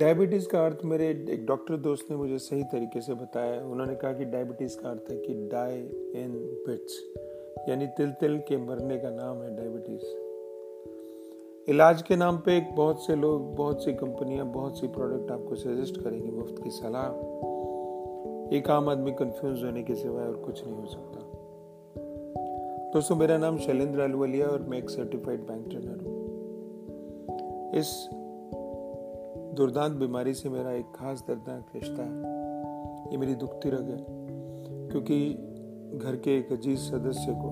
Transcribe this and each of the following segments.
Diabetes का अर्थ मेरे एक डॉक्टर दोस्त ने मुझे सही तरीके से बताया। उन्होंने कहा कि डायबिटीज़ का अर्थ है कि डाई इन बिट्स यानी तिल तिल के मरने का नाम है डायबिटीज़। इलाज के नाम पे एक बहुत से लोग, बहुत सी कंपनियाँ, बहुत सी प्रोडक्ट आपको सजेस्ट करेंगी मुफ़्त की सलाह। एक आम आदमी कंफ्यूज होने के सिवाय और कुछ नहीं हो सकता। दोस्तों, मेरा नाम शैलेंद्र अलवलिया और मैं एक सर्टिफाइड बैंक ट्रेनर हूँ। इस दुर्दांत बीमारी से मेरा एक खास दर्दनाक रिश्ता है। ये मेरी दुखती रग है, क्योंकि घर के एक अज़ीज़ सदस्य को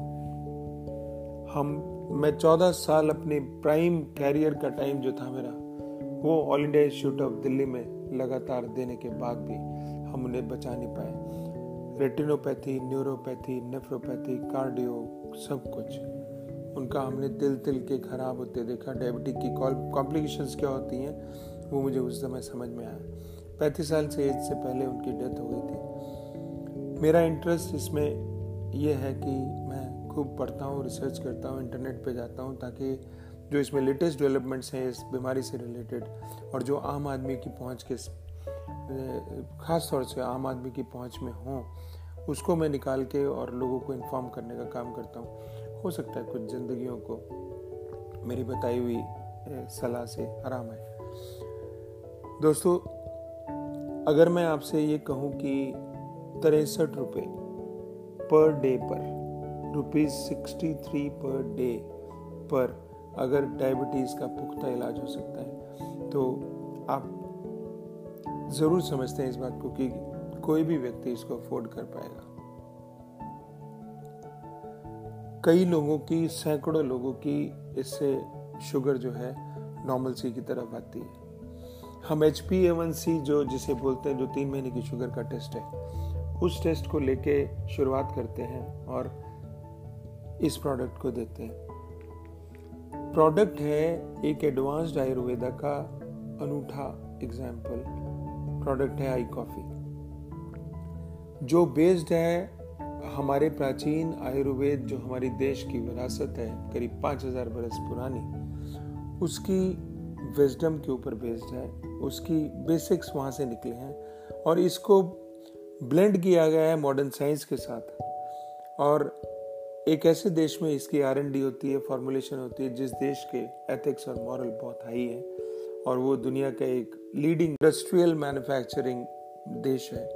हम, मैं चौदह साल अपने प्राइम कैरियर का टाइम जो था मेरा, वो All India Institute of Delhi में लगातार देने के बाद भी हम उन्हें बचा नहीं पाए। रेटिनोपैथी, न्यूरोपैथी, नेफ्रोपैथी, कार्डियो, सब कुछ। उनका हमने दिल तिल के खराब होते देखा। डायबिटिक की कॉम्प्लिकेशंस क्या होती हैं? वो मुझे उस समय समझ में आया। पैंतीस साल से एज से पहले उनकी डेथ हो गई थी। मेरा इंटरेस्ट इसमें यह है कि मैं खूब पढ़ता हूँ रिसर्च करता हूँ इंटरनेट पे जाता हूँ ताकि जो इसमें लेटेस्ट डेवलपमेंट्स हैं, इस बीमारी से रिलेटेड और जो आम आदमी की पहुँच के ख़ास तौर से आम आदमी की पहुँच में हों, उसको मैं निकाल के और लोगों को इन्फॉर्म करने का काम करता हूँ। हो सकता है कुछ ज़िंदगियों को मेरी बताई हुई सलाह से आराम है दोस्तों, अगर मैं आपसे ये कहूँ कि तिरसठ रुपये पर डे पर rupees sixty three per day पर अगर डायबिटीज़ का पुख्ता इलाज हो सकता है तो आप ज़रूर समझते हैं इस बात को कि कोई भी व्यक्ति इसको अफोर्ड कर पाएगा। कई लोगों की, सैकड़ों लोगों की इससे शुगर जो है नॉर्मल सी की तरफ़ आती है। हम एच पी एवन सी जो जिसे बोलते हैं, जो तीन महीने की शुगर का टेस्ट है, उस टेस्ट को लेके शुरुआत करते हैं और इस प्रोडक्ट को देते हैं। प्रोडक्ट है एक एडवांस्ड आयुर्वेदा का अनूठा एग्ज़ाम्पल प्रोडक्ट है आई कॉफ़ी जो बेस्ड है हमारे प्राचीन आयुर्वेद जो हमारी देश की विरासत है, करीब पाँच हज़ार बरस पुरानी, उसकी विजडम के ऊपर बेस्ड है, उसकी बेसिक्स वहाँ से निकले हैं और इसको ब्लेंड किया गया है मॉडर्न साइंस के साथ। और एक ऐसे देश में इसकी आर एन डी होती है फॉर्मुलेशन होती है, जिस देश के एथिक्स और मॉरल बहुत हाई है और वो दुनिया का एक लीडिंग इंडस्ट्रियल मैन्युफैक्चरिंग देश है।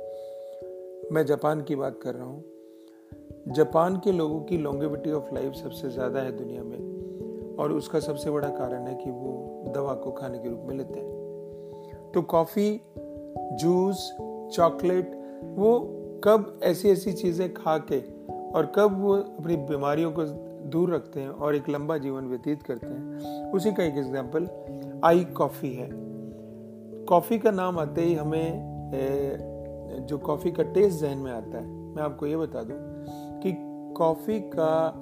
मैं जापान की बात कर रहा हूँ। जापान के लोगों की लॉन्गेविटी ऑफ़ लाइफ सबसे ज़्यादा है दुनिया में। और उसका सबसे बड़ा कारण है कि वो दवा को खाने के रूप में लेते हैं। तो कॉफ़ी जूस चॉकलेट वो कब ऐसी ऐसी चीज़ें खा के और कब वो अपनी बीमारियों को दूर रखते हैं और एक लंबा जीवन व्यतीत करते हैं, उसी का एक एग्ज़ाम्पल आई कॉफ़ी है। कॉफ़ी का नाम आते ही हमें जो कॉफ़ी का टेस्ट जहन में आता है, मैं आपको ये बता दूँ कि कॉफ़ी का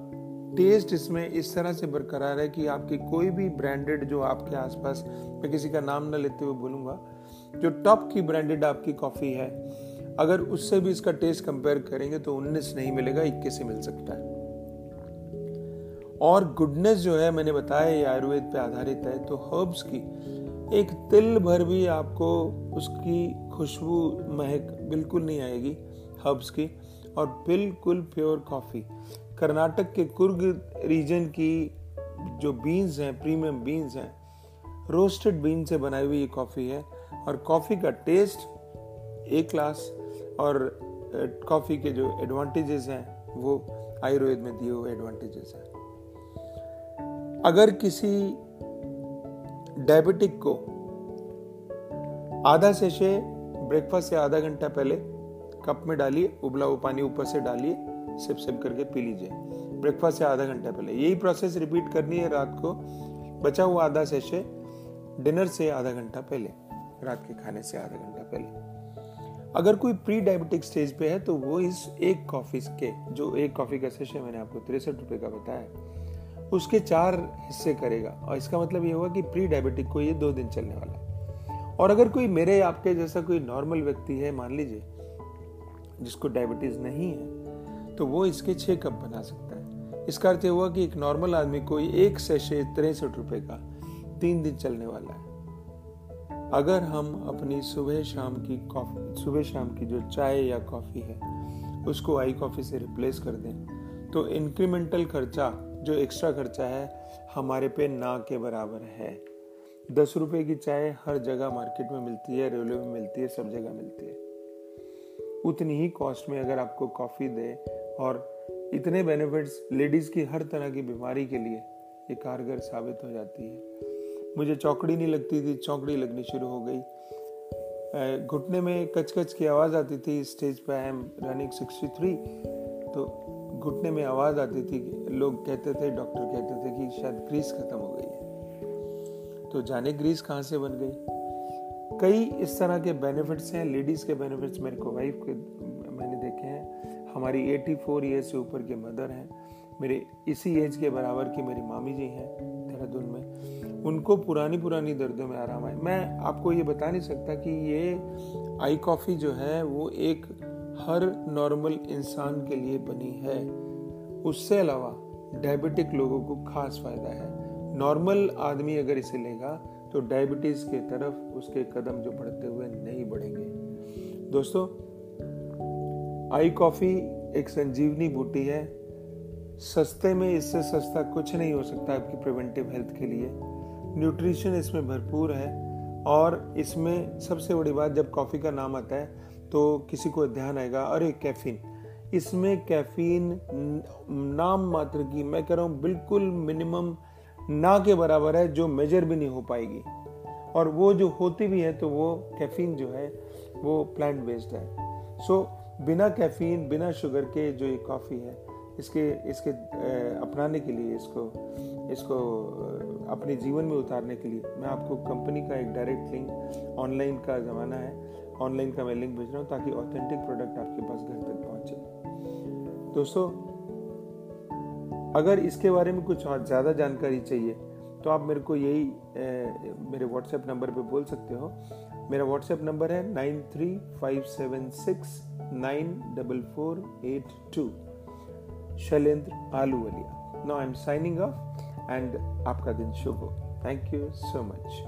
टेस्ट इसमें इस तरह से बरकरार है कि आपकी कोई भी ब्रांडेड जो आपके आसपास, मैं किसी का नाम न लेते हुए बोलूँगा, जो टॉप की ब्रांडेड आपकी कॉफ़ी है, अगर उससे भी इसका टेस्ट कंपेयर करेंगे तो 19 नहीं मिलेगा 21 ही मिल सकता है। और गुडनेस जो है, मैंने बताया ये आयुर्वेद पे आधारित है तो हर्ब्स की एक तिल भर भी आपको उसकी खुशबू, महक बिल्कुल नहीं आएगी हर्ब्स की, और बिल्कुल प्योर कॉफ़ी कर्नाटक के कुर्ग रीजन की जो बीन्स हैं प्रीमियम बीन्स हैं रोस्टेड बीन से बनाई हुई ये कॉफ़ी है और कॉफ़ी का टेस्ट ए क्लास और कॉफ़ी के जो एडवांटेजेस हैं, वो आयुर्वेद में दिए हुए एडवांटेजेस हैं। अगर किसी डायबिटिक को आधा सेशे ब्रेकफास्ट से आधा घंटा पहले कप में डालिए, उबला हुआ पानी ऊपर से डालिए सिप सिप करके पी लीजिए। ब्रेकफास्ट से आधा घंटा पहले। यही प्रोसेस रिपीट करनी है रात को। बचा हुआ आधा सेशे डिनर से आधा घंटा पहले। रात के खाने से आधा घंटा पहले। अगर कोई प्री डायबिटिक स्टेज पे है तो वो इस एक कॉफ़ी के, जो एक कॉफ़ी का सेशे मैंने आपको तिरसठ रुपए का बताया उसके चार हिस्से करेगा। और इसका मतलब ये होगा कि प्री डायबिटिक को ये दो दिन चलने वाला है। और अगर कोई मेरे, आपके जैसा कोई नॉर्मल व्यक्ति है, मान लीजिए, जिसको डायबिटीज़ नहीं है तो वो इसके छह कप बना सकता है। इसका अर्थ हुआ कि एक नॉर्मल आदमी को एक सेशे तिरसठ रुपए का तीन दिन चलने वाला है। अगर हम अपनी सुबह शाम की कॉफ़ी, सुबह शाम की जो चाय या कॉफ़ी है, उसको आई कॉफ़ी से रिप्लेस कर दें तो इंक्रीमेंटल खर्चा, जो एक्स्ट्रा खर्चा है, हमारे पे ना के बराबर है। दस रुपए की चाय हर जगह मार्केट में मिलती है, रेलवे में मिलती है, सब जगह मिलती है। उतनी ही कॉस्ट में अगर आपको कॉफ़ी दे और इतने बेनिफिट्स लेडीज़ की हर तरह की बीमारी के लिए ये कारगर साबित हो जाती है। मुझे चौकड़ी नहीं लगती थी, चौकड़ी लगनी शुरू हो गई। घुटने में कच कच की आवाज़ आती थी स्टेज पे I am running sixty three तो घुटने में आवाज़ आती थी लोग कहते थे डॉक्टर कहते थे कि शायद ग्रीस खत्म हो गई है। तो जाने ग्रीस कहाँ से बन गई? कई इस तरह के बेनिफिट्स हैं लेडीज़ के बेनिफिट्स मेरे को वाइफ के हमारी 84 ईयर से ऊपर के मदर हैं। मेरे इसी एज के बराबर की मेरी मामी जी हैं, देहरादून में। उनको पुरानी पुरानी दर्दों में आराम आए मैं आपको ये बता नहीं सकता कि ये आई कॉफ़ी जो है, वो एक हर नॉर्मल इंसान के लिए बनी है। उससे अलावा डायबिटिक लोगों को खास फ़ायदा है। नॉर्मल आदमी अगर इसे लेगा तो डायबिटीज़ के तरफ़ उसके कदम जो बढ़ते हुए नहीं बढ़ेंगे। दोस्तों आई कॉफ़ी एक संजीवनी बूटी है। सस्ते में इससे सस्ता कुछ नहीं हो सकता आपकी प्रिवेंटिव हेल्थ के लिए। न्यूट्रिशन इसमें भरपूर है और इसमें सबसे बड़ी बात जब कॉफ़ी का नाम आता है तो किसी को ध्यान आएगा। अरे कैफीन। इसमें कैफीन नाम मात्र की मैं कह रहा हूँ बिल्कुल मिनिमम ना के बराबर है जो मेजर भी नहीं हो पाएगी। और वो जो होती भी है तो वो कैफीन जो है वो प्लांट बेस्ड है। सो so, बिना कैफीन बिना शुगर के जो ये कॉफ़ी है इसके इसके अपनाने के लिए इसको इसको अपने जीवन में उतारने के लिए मैं आपको कंपनी का एक डायरेक्ट लिंक ऑनलाइन का ज़माना है ऑनलाइन का मैं लिंक भेज रहा हूँ ताकि ऑथेंटिक प्रोडक्ट आपके पास घर तक पहुँचे। दोस्तों अगर इसके बारे में कुछ और ज़्यादा जानकारी चाहिए तो आप मेरे को यही ए, मेरे व्हाट्सएप नंबर पे बोल सकते हो। मेरा व्हाट्सएप नंबर है nine three five seven six nine double four eight two Shailendra Ahluwalia no I am signing off and आपका दिन शुभ हो। Thank you so much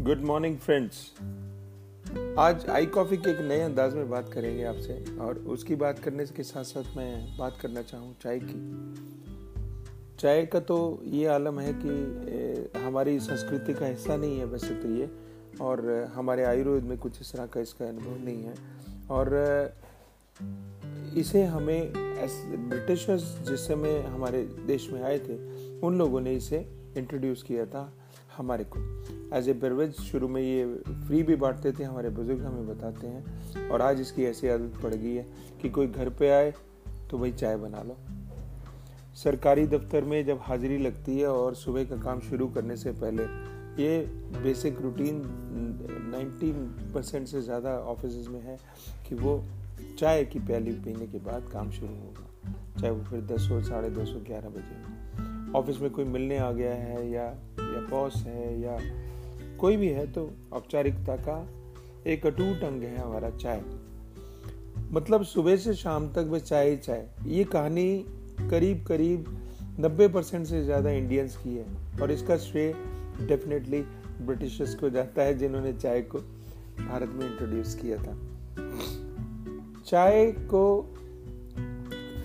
good morning friends आज आई कॉफ़ी के एक नए अंदाज में बात करेंगे आपसे और उसकी बात करने के साथ साथ मैं बात करना चाहूँ चाय की। चाय का तो ये आलम है कि हमारी संस्कृति का हिस्सा नहीं है वैसे तो ये और हमारे आयुर्वेद में कुछ इस तरह का इसका अनुभव नहीं है और इसे हमें ब्रिटिशर्स जिस समय हमारे देश में आए थे, उन लोगों ने इसे इंट्रोड्यूस किया था। हमारे को। एज ए बेवरेज शुरू में ये फ्री भी बांटते थे, हमारे बुज़ुर्ग हमें बताते हैं। और आज इसकी ऐसी आदत पड़ गई है कि कोई घर पे आए तो भाई चाय बना लो। सरकारी दफ्तर में जब हाजिरी लगती है और सुबह का काम शुरू करने से पहले, ये बेसिक रूटीन 90 परसेंट से ज़्यादा ऑफ़िस में है कि वो चाय की प्याली पीने के बाद काम शुरू होगा। चाहे वो फिर दस हो, साढ़े दस हो, ग्यारह बजे ऑफ़िस में कोई मिलने आ गया है या या बॉस है या कोई भी है तो औपचारिकता का एक अटूट अंग है हमारा चाय। मतलब सुबह से शाम तक बस चाय ही चाय। ये कहानी करीब करीब 90 परसेंट से ज़्यादा इंडियंस की है और इसका श्रेय डेफिनेटली ब्रिटिशर्स को जाता है, जिन्होंने चाय को भारत में इंट्रोड्यूस किया था। चाय को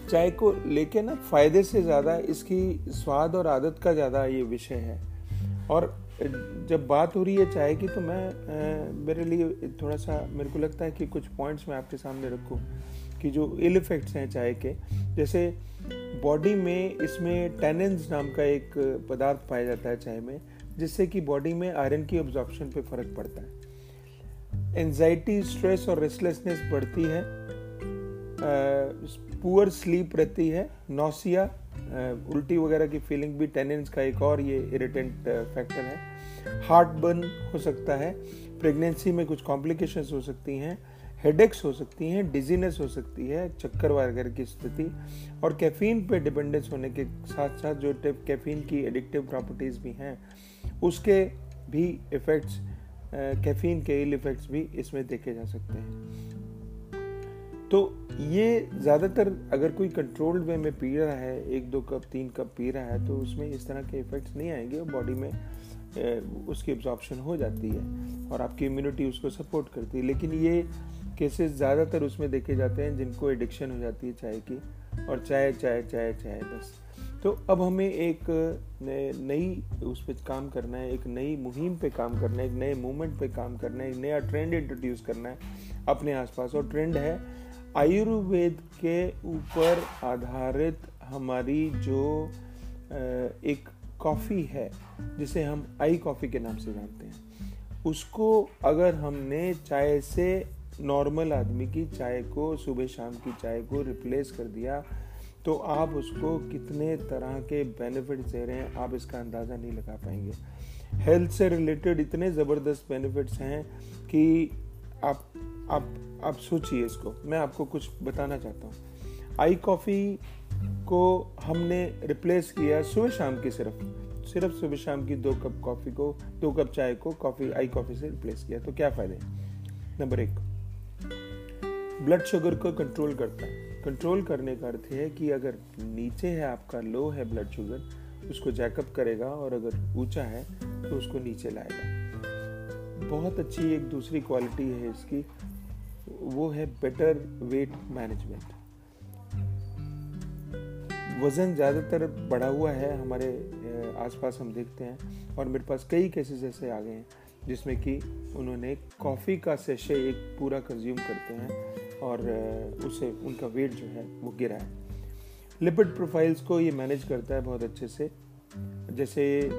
चाय को लेके ना फ़ायदे से ज़्यादा इसकी स्वाद और आदत का ज़्यादा ये विषय है। और जब बात हो रही है चाय की तो मैं आ, मेरे लिए थोड़ा सा मेरे को लगता है कि कुछ पॉइंट्स मैं आपके सामने रखूँ कि जो इल इफेक्ट्स हैं चाय के। जैसे बॉडी में इसमें टेनेंस नाम का एक पदार्थ पाया जाता है चाय में जिससे कि बॉडी में आयरन की ऑब्जॉर्प्शन पे फ़र्क पड़ता है। एनजाइटी स्ट्रेस और रेस्टलेसनेस बढ़ती है। पुअर स्लीप रहती है नौसिया उल्टी वगैरह की फीलिंग भी टेनेंस का एक और ये इरिटेंट फैक्टर है। हार्ट बर्न हो सकता है प्रेगनेंसी में कुछ कॉम्प्लिकेशंस हो सकती हैं हेडेक्स हो सकती हैं डिजीनेस हो सकती है, चक्कर वगैरह की स्थिति, और कैफीन पे डिपेंडेंस होने के साथ साथ जो कैफीन की एडिक्टिव प्रॉपर्टीज़ भी हैं, उसके भी इफ़ेक्ट्स कैफीन के इल इफेक्ट्स भी इसमें देखे जा सकते हैं। तो ये ज़्यादातर अगर कोई कंट्रोल्ड वे में पी रहा है, एक, दो कप, तीन कप पी रहा है तो उसमें इस तरह के इफेक्ट्स नहीं आएँगे और बॉडी में उसकी एब्जॉर्प्शन हो जाती है और आपकी इम्यूनिटी उसको सपोर्ट करती है। लेकिन ये केसेस ज़्यादातर उसमें देखे जाते हैं जिनको एडिक्शन हो जाती है चाय की और चाय चाय चाय चाय, बस। तो अब हमें एक नई उस पर काम करना है, एक नई मुहिम पे काम करना है, एक नए मूवमेंट पे काम करना है, एक नया ट्रेंड इंट्रोड्यूस करना है अपने आसपास। और ट्रेंड है आयुर्वेद के ऊपर आधारित हमारी जो एक कॉफ़ी है, जिसे हम आई कॉफ़ी के नाम से जानते हैं, उसको अगर हमने चाय से नॉर्मल आदमी की चाय को, सुबह शाम की चाय को रिप्लेस कर दिया तो आप उसको कितने तरह के बेनिफिट्स दे रहे हैं, आप इसका अंदाज़ा नहीं लगा पाएँगे। हेल्थ से रिलेटेड इतने ज़बरदस्त बेनिफिट्स हैं कि आप आप आप सोचिए इसको। मैं आपको कुछ बताना चाहता हूँ। आई कॉफ़ी को हमने रिप्लेस किया सुबह शाम की सिर्फ़। सिर्फ़ सुबह शाम की दो कप कॉफ़ी को, दो कप चाय को कॉफ़ी, आई कॉफ़ी से रिप्लेस किया। तो क्या फ़ायदे नंबर एक ब्लड शुगर को कंट्रोल करता है। कंट्रोल करने का अर्थ है कि अगर नीचे है आपका लो है ब्लड शुगर उसको जैकअप करेगा और अगर ऊँचा है तो उसको नीचे लाएगा। बहुत अच्छी एक दूसरी क्वालिटी है इसकी। वो है बेटर वेट मैनेजमेंट वज़न ज़्यादातर बढ़ा हुआ है हमारे आसपास हम देखते हैं और मेरे पास कई केसेस ऐसे आ गए हैं जिसमें कि उन्होंने कॉफ़ी का सेशे एक पूरा कंज्यूम करते हैं और उसे, उनका वेट जो है वो गिरा है। लिपिड प्रोफाइल्स को ये मैनेज करता है बहुत अच्छे से। जैसे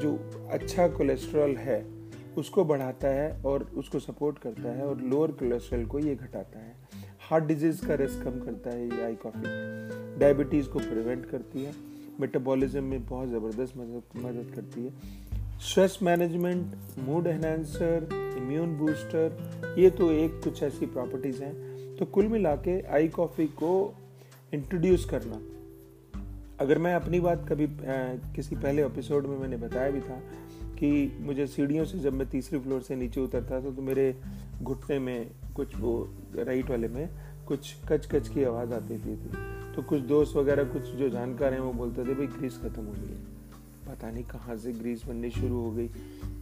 जो अच्छा कोलेस्ट्रॉल है उसको बढ़ाता है और उसको सपोर्ट करता है और लोअर कोलेस्ट्रॉल को ये घटाता है। हार्ट डिज़ीज़ का रिस्क कम करता है ये आई कॉफ़ी डायबिटीज़ को प्रिवेंट करती है। मेटाबॉलिज्म में बहुत ज़बरदस्त मदद मदद करती है। Stress management mood enhancer immune booster ये तो एक कुछ ऐसी प्रॉपर्टीज़ हैं। तो कुल मिला के आई कॉफ़ी को इंट्रोड्यूस करना। अगर मैं अपनी बात कभी आ, किसी पहले एपिसोड में मैंने बताया भी था कि मुझे सीढ़ियों से जब मैं तीसरे फ्लोर से नीचे उतरता था तो मेरे घुटने में कुछ वो राइट वाले में कुछ कच कच की आवाज़ आती थी, थी। तो कुछ दोस्त वगैरह कुछ जो जानकार हैं वो बोलते थे भाई ग्रीस ख़त्म हो गई है। पता नहीं कहाँ से ग्रीस बननी शुरू हो गई।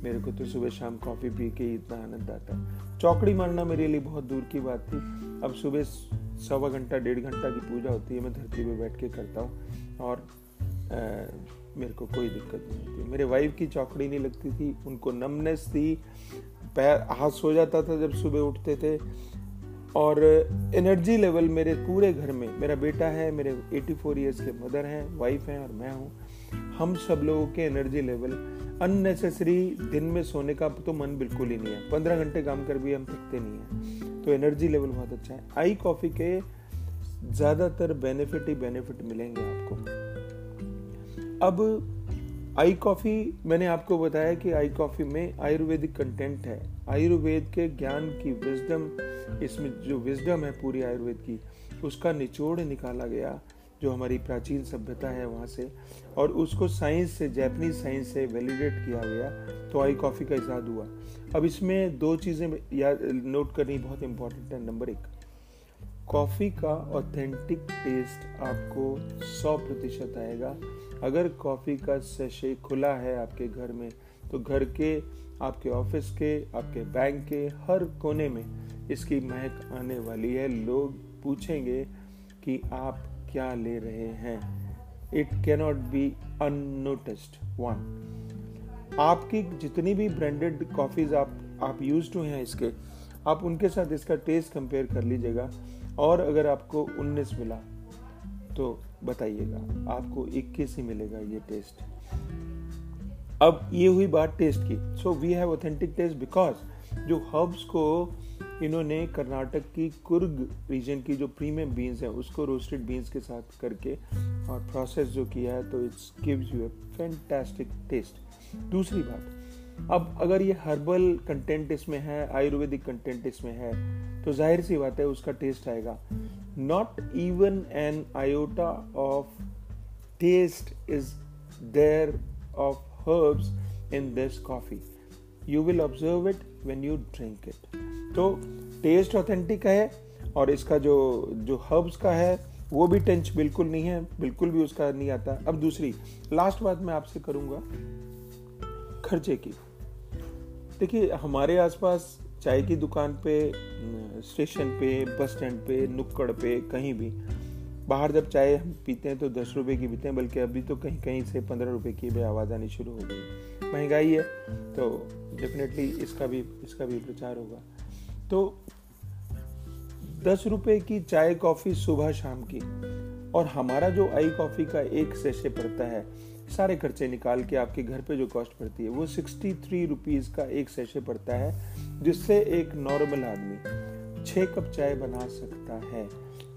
मेरे को तो सुबह शाम कॉफ़ी पी के इतना आनंद आता है। चौकड़ी मारना मेरे लिए बहुत दूर की बात थी। अब सुबह सवा घंटा डेढ़ घंटा की पूजा होती है मैं धरती पर बैठ के करता हूँ। और आ, मेरे को कोई दिक्कत नहीं होती। मेरे वाइफ की चौकड़ी नहीं लगती थी, उनको नमनेस थी। पैर, हाथ सो जाता था जब सुबह उठते थे। और एनर्जी लेवल मेरे पूरे घर में, मेरा बेटा है, मेरे 84 इयर्स के मदर हैं वाइफ हैं और मैं हूँ। हम सब लोगों के एनर्जी लेवल अननेसेसरी दिन में सोने का तो मन बिल्कुल ही नहीं है। पंद्रह घंटे काम कर भी हम थकते नहीं हैं। तो एनर्जी लेवल बहुत अच्छा है। आई कॉफ़ी के ज़्यादातर बेनिफिट ही बेनिफिट मिलेंगे आपको। अब आई कॉफ़ी, मैंने आपको बताया कि आई कॉफ़ी में आयुर्वेदिक कंटेंट है। आयुर्वेद के ज्ञान की विजडम इसमें जो विजडम है पूरी आयुर्वेद की, उसका निचोड़ निकाला गया, जो हमारी प्राचीन सभ्यता है वहाँ से। और उसको साइंस से जैपनीज साइंस से वैलिडेट किया गया तो आई कॉफ़ी का इजाद हुआ। अब इसमें दो चीज़ें याद नोट करनी बहुत इंपॉर्टेंट है। नंबर एक, कॉफ़ी का ऑथेंटिक टेस्ट आपको 100 प्रतिशत आएगा। अगर कॉफ़ी का सेशे खुला है आपके घर में तो घर के, आपके ऑफ़िस के, आपके बैंक के, हर कोने में इसकी महक आने वाली है। लोग पूछेंगे कि आप क्या ले रहे हैं। It cannot be unnoticed one आपकी जितनी भी ब्रांडेड कॉफ़ीज आप आप यूज़ टू हैं इसके, आप उनके साथ इसका टेस्ट कंपेयर कर लीजिएगा। और अगर आपको 19 मिला तो बताइएगा। आपको 21 ही मिलेगा ये टेस्ट अब ये हुई बात टेस्ट की। So we have authentic taste because जो हर्ब्स को इन्होंने कर्नाटक की कुर्ग रीजन की जो प्रीमियम बीन्स है, उसको रोस्टेड बीन्स के साथ करके और प्रोसेस जो किया है तो it's gives you a fantastic taste दूसरी बात, अब अगर ये हर्बल कंटेंट इसमें है, आयुर्वेदिक कंटेंट इसमें है तो ज़ाहिर सी बात है उसका टेस्ट आएगा। Not even an iota of taste is there of herbs in this coffee you will observe it when you drink it तो टेस्ट ऑथेंटिक है और इसका जो जो हर्ब्स का है, वो भी टेंच बिल्कुल नहीं है, बिल्कुल भी उसका नहीं आता। अब दूसरी लास्ट बात मैं आपसे करूँगा, खर्चे की। देखिए, हमारे आसपास चाय की दुकान पे स्टेशन पे, बस स्टैंड पे, नुक्कड़ पे, कहीं भी। बाहर जब चाय हम पीते हैं तो दस रुपए की पीते हैं, बल्कि अभी तो कहीं कहीं से पंद्रह रुपए की भी आवाज़ आनी शुरू हो गई। महँगाई है तो डेफिनेटली इसका भी इसका भी प्रचार होगा। तो दस रुपए की चाय कॉफ़ी सुबह शाम की, और हमारा जो आई कॉफ़ी का एक सेशे पड़ता है, सारे खर्चे निकाल के आपके घर पे जो कॉस्ट पड़ती है, वो सिक्सटी थ्री रुपीज़ का एक सेशे पड़ता है। जिससे एक नॉर्मल आदमी छह कप चाय बना सकता है।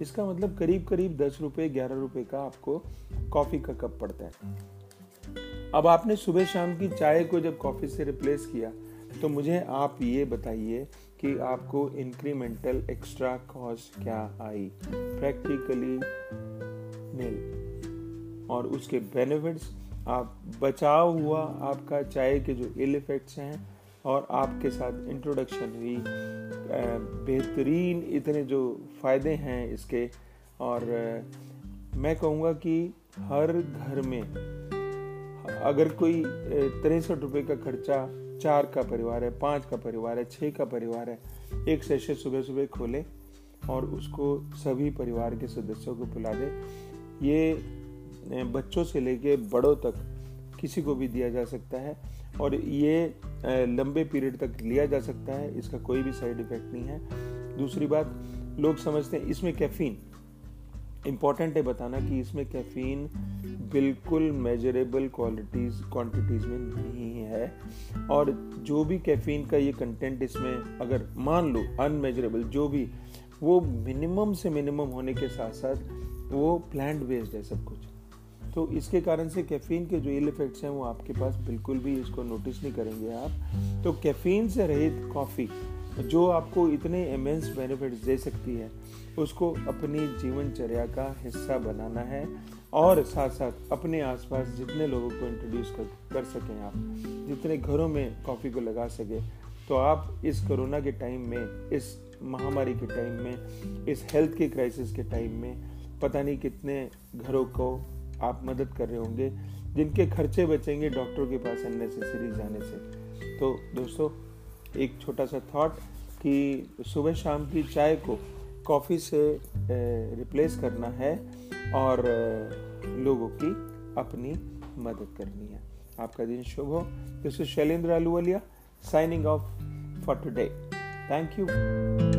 इसका मतलब करीब करीब दस रुपए, ग्यारह रुपए का आपको कॉफ़ी का कप पड़ता है। अब आपने सुबह शाम की चाय को जब कॉफ़ी से रिप्लेस किया तो मुझे आप ये बताइए कि आपको इंक्रीमेंटल एक्स्ट्रा कॉस्ट क्या आई? प्रैक्टिकली नील और उसके बेनिफिट्स आप बचाव हुआ आपका चाय के जो इल इफेक्ट्स हैं और आपके साथ इंट्रोडक्शन हुई। बेहतरीन इतने जो फ़ायदे हैं इसके। और मैं कहूँगा कि हर घर में, अगर कोई तिरसठ रुपये का खर्चा चार का परिवार है, पाँच का परिवार है छः का परिवार है, एक सेशन सुबह सुबह खोले और उसको सभी परिवार के सदस्यों को पिला दे। ये बच्चों से लेके बड़ों तक किसी को भी दिया जा सकता है। और ये लंबे पीरियड तक लिया जा सकता है, इसका कोई भी साइड इफ़ेक्ट नहीं है। दूसरी बात, लोग समझते हैं इसमें कैफीन, इंपॉर्टेंट है बताना कि इसमें कैफीन बिल्कुल मेजरेबल क्वालिटीज क्वांटिटीज में नहीं है। और जो भी कैफीन का ये कंटेंट इसमें अगर मान लो अनमेजरेबल जो भी, वो मिनिमम से मिनिमम होने के साथ साथ वो प्लांट बेस्ड है सब कुछ। तो इसके कारण से कैफीन के जो इल इफेक्ट्स हैं वो आपके पास बिल्कुल भी इसको नोटिस नहीं करेंगे आप। तो कैफीन से रहित कॉफ़ी जो आपको इतने इमेंस बेनिफिट्स दे सकती है उसको अपनी जीवनचर्या का हिस्सा बनाना है और साथ साथ अपने आसपास जितने लोगों को इंट्रोड्यूस कर, कर सकें आप जितने घरों में कॉफ़ी को लगा सकें तो आप इस कोरोना के टाइम में इस महामारी के टाइम में इस हेल्थ के क्राइसिस के टाइम में पता नहीं कितने घरों को आप मदद कर रहे होंगे, जिनके खर्चे बचेंगे डॉक्टर के पास अननेसेसरी जाने से। तो दोस्तों, एक छोटा सा थॉट कि सुबह शाम की चाय को कॉफ़ी से रिप्लेस करना है और लोगों की अपनी मदद करनी है। आपका दिन शुभ हो। This is Shailendra Ahluwalia signing off for today thank you